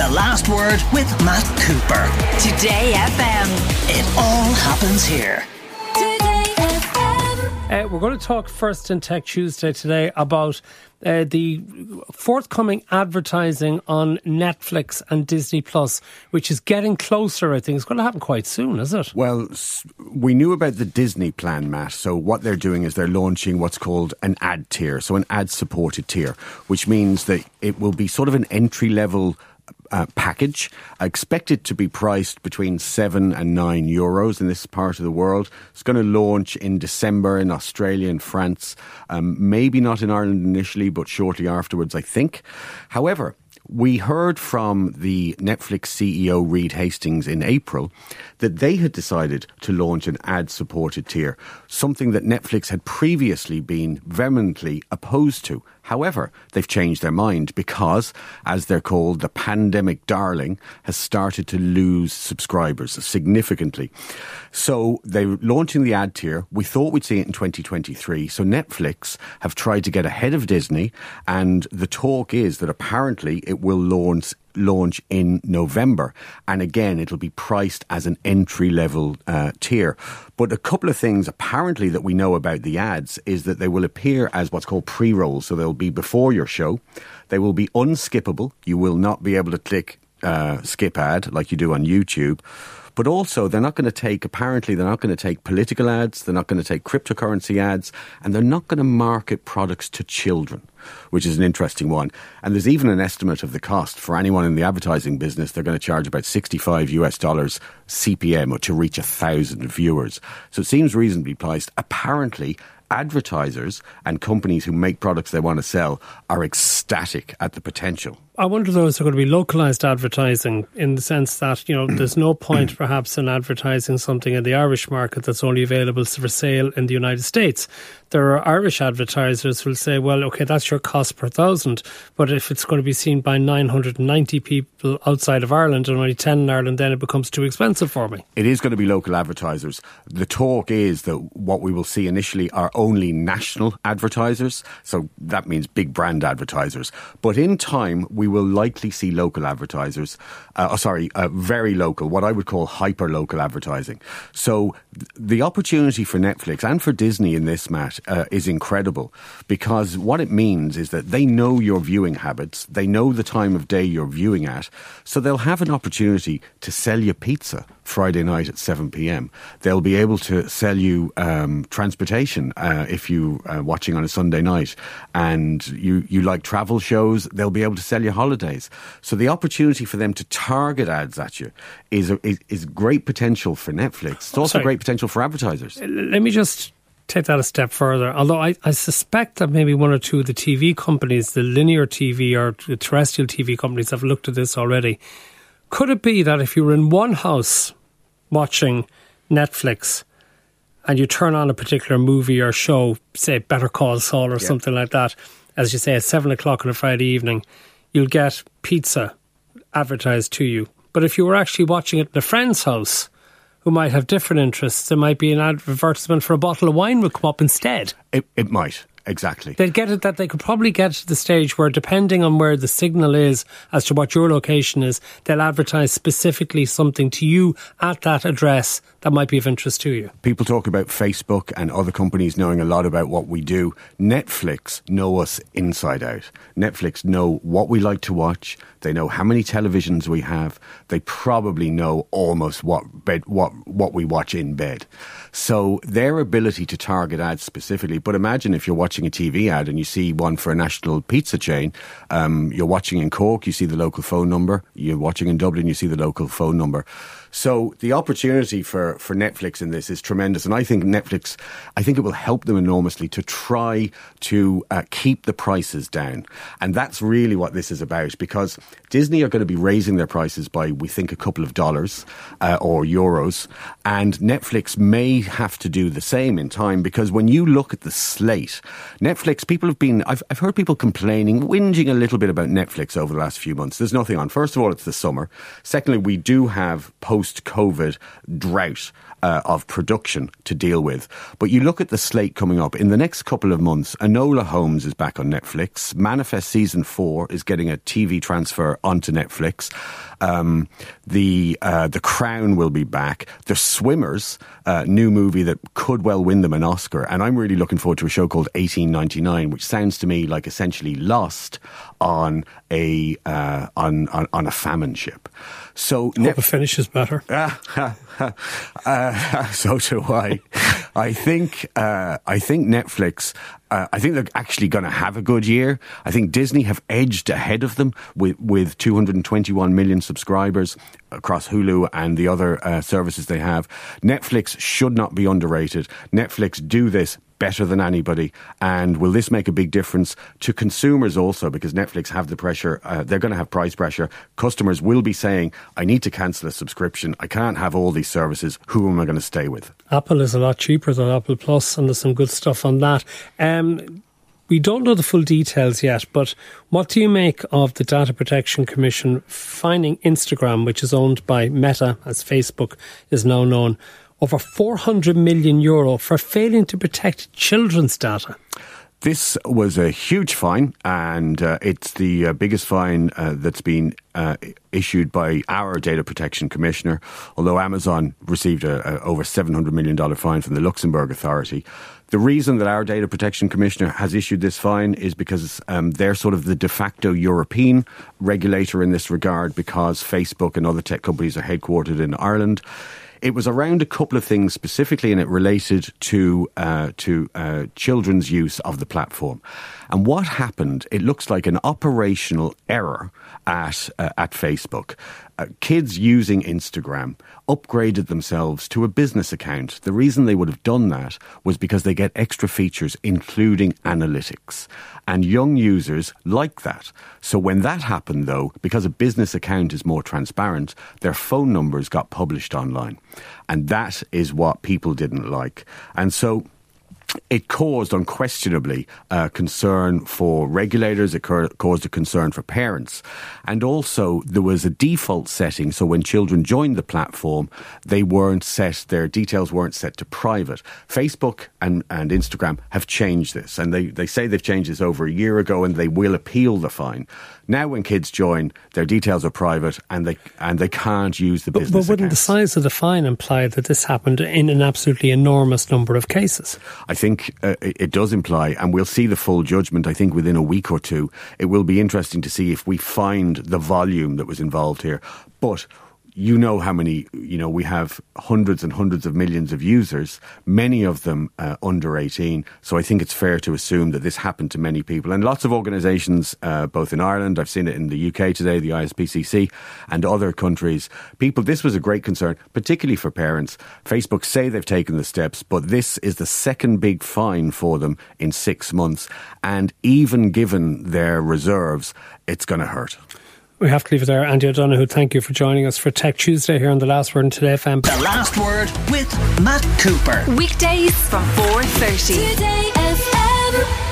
The Last Word with Matt Cooper. Today FM. It all happens here. Today Uh, we're going to talk first in Tech Tuesday today about uh, the forthcoming advertising on Netflix and Disney Plus, which is getting closer. I think it's going to happen quite soon, is it? Well, we knew about the Disney plan, Matt. So what they're doing is they're launching what's called an ad tier, so an ad-supported tier, which means that it will be sort of an entry level uh, package, expected to be priced between seven and nine euros in this part of the world. It's going to launch in December in Australia and France, um, maybe not in Ireland initially, but shortly afterwards, I think. However, we heard from the Netflix CEO Reed Hastings in April that they had decided to launch an ad supported tier, something that Netflix had previously been vehemently opposed to. However, they've changed their mind because, as they're called, the pandemic darling has started to lose subscribers significantly. So they're launching the ad tier. We thought we'd see it in 2023. So Netflix have tried to get ahead of Disney, and the talk is that apparently it will launch launch in November. And again, it'll be priced as an entry level uh, tier. But a couple of things apparently that we know about the ads is that they will appear as what's called pre rolls. So they'll be before your show. They will be unskippable. You will not be able to click uh, skip ad like you do on YouTube. But also, they're not going to take, apparently, they're not going to take political ads, they're not going to take cryptocurrency ads, and they're not going to market products to children, which is an interesting one. And there's even an estimate of the cost for anyone in the advertising business. They're going to charge about 65 US dollars CPM to reach a thousand viewers. So it seems reasonably priced. Apparently, advertisers and companies who make products they want to sell are ecstatic at the potential. I wonder though, is there going to be localized advertising in the sense that, you know, there's no point perhaps in advertising something in the Irish market that's only available for sale in the United States. There are Irish advertisers who'll say, well, okay, that's your cost per thousand, but if it's going to be seen by 990 people outside of Ireland and only 10 in Ireland, then it becomes too expensive for me. It is going to be local advertisers. The talk is that what we will see initially are only national advertisers, so that means big brand advertisers. But in time, we will likely see local advertisers, uh, oh, sorry, uh, very local, what I would call hyper local advertising. So th- the opportunity for Netflix and for Disney in this, Matt, uh, is incredible because what it means is that they know your viewing habits, they know the time of day you're viewing at, so they'll have an opportunity to sell you pizza Friday night at 7 p.m. They'll be able to sell you um, transportation uh, if you are watching on a Sunday night and you, you like travel shows, they'll be able to sell you holidays. So the opportunity for them to target ads at you is, a, is, is great potential for Netflix. It's also Sorry. great potential for advertisers. Let me just take that a step further. Although I, I suspect that maybe one or two of the TV companies, the linear TV or the terrestrial TV companies, have looked at this already. Could it be that if you were in one house watching Netflix and you turn on a particular movie or show, say Better Call Saul or something like that, as you say, at seven o'clock on a Friday evening, you'll get pizza advertised to you. But if you were actually watching it in a friend's house, who might have different interests, there might be an advertisement for a bottle of wine would come up instead. It, it might, exactly. They'd get it that they could probably get to the stage where, depending on where the signal is as to what your location is, they'll advertise specifically something to you at that address that might be of interest to you. People talk about Facebook and other companies knowing a lot about what we do. Netflix know us inside out. Netflix know what we like to watch. They know how many televisions we have. They probably know almost what bed, what what we watch in bed. So their ability to target ads specifically. But imagine if you're watching a TV ad and you see one for a national pizza chain. Um, you're watching in Cork, you see the local phone number. You're watching in Dublin, you see the local phone number. So the opportunity for, for Netflix in this is tremendous, and I think Netflix, I think it will help them enormously to try to uh, keep the prices down, and that's really what this is about. Because Disney are going to be raising their prices by, we think, a couple of dollars uh, or euros, and Netflix may have to do the same in time. Because when you look at the slate, Netflix, people have been, I've, I've heard people complaining, whinging a little bit about Netflix over the last few months. There's nothing on. First of all, it's the summer. Secondly, we do have post COVID drought uh, of production to deal with. But you look at the slate coming up in the next couple of months. Enola Holmes is back on Netflix. Manifest season four is getting a TV transfer onto Netflix. Um, the uh, the Crown will be back. The Swimmers, uh, new movie that could well win them an Oscar, and I'm really looking forward to a show called 1899, which sounds to me like essentially Lost on a uh, on, on, on a famine ship. So hope it finishes better. uh, so do I. I think uh, I think Netflix. Uh, I think they're actually going to have a good year. I think Disney have edged ahead of them with with 221 million subscribers across Hulu and the other uh, services they have. Netflix should not be underrated. Netflix do this better than anybody. And will this make a big difference to consumers also? Because Netflix have the pressure, uh, they're going to have price pressure. Customers will be saying, I need to cancel a subscription. I can't have all these services. Who am I going to stay with? Apple is a lot cheaper than Apple Plus, and there's some good stuff on that. Um, we don't know the full details yet, but what do you make of the Data Protection Commission finding Instagram, which is owned by Meta, as Facebook is now known, over 400 million euro for failing to protect children's data. This was a huge fine, and uh, it's the uh, biggest fine uh, that's been uh, issued by our data protection commissioner. Although Amazon received a, a over $700 million fine from the Luxembourg Authority. The reason that our data protection commissioner has issued this fine is because um, they're sort of the de facto European regulator in this regard because Facebook and other tech companies are headquartered in Ireland. It was around a couple of things specifically, and it related to uh, to uh, children's use of the platform. And what happened? It looks like an operational error at uh, at Facebook. Uh, kids using Instagram upgraded themselves to a business account. The reason they would have done that was because they get extra features, including analytics. And young users like that. So when that happened, though, because a business account is more transparent, their phone numbers got published online. And that is what people didn't like. And so it caused unquestionably a concern for regulators, it caused a concern for parents. And also, there was a default setting. So, when children joined the platform, they weren't set, their details weren't set to private. Facebook and, and Instagram have changed this. And they, they say they've changed this over a year ago and they will appeal the fine. Now, when kids join, their details are private and they, and they can't use the business But, but wouldn't accounts. the size of the fine imply that this happened in an absolutely enormous number of cases? I think uh, it does imply, and we'll see the full judgment, I think, within a week or two. It will be interesting to see if we find the volume that was involved here. But you know how many, you know, we have hundreds and hundreds of millions of users, many of them uh, under 18. So I think it's fair to assume that this happened to many people. And lots of organisations, uh, both in Ireland, I've seen it in the UK today, the ISPCC, and other countries. People, this was a great concern, particularly for parents. Facebook say they've taken the steps, but this is the second big fine for them in six months. And even given their reserves, it's going to hurt. We have to leave it there. Andy O'Donoghue, thank you for joining us for Tech Tuesday here on The Last Word in Today FM. The Last Word with Matt Cooper. Weekdays from 4.30. Today FM.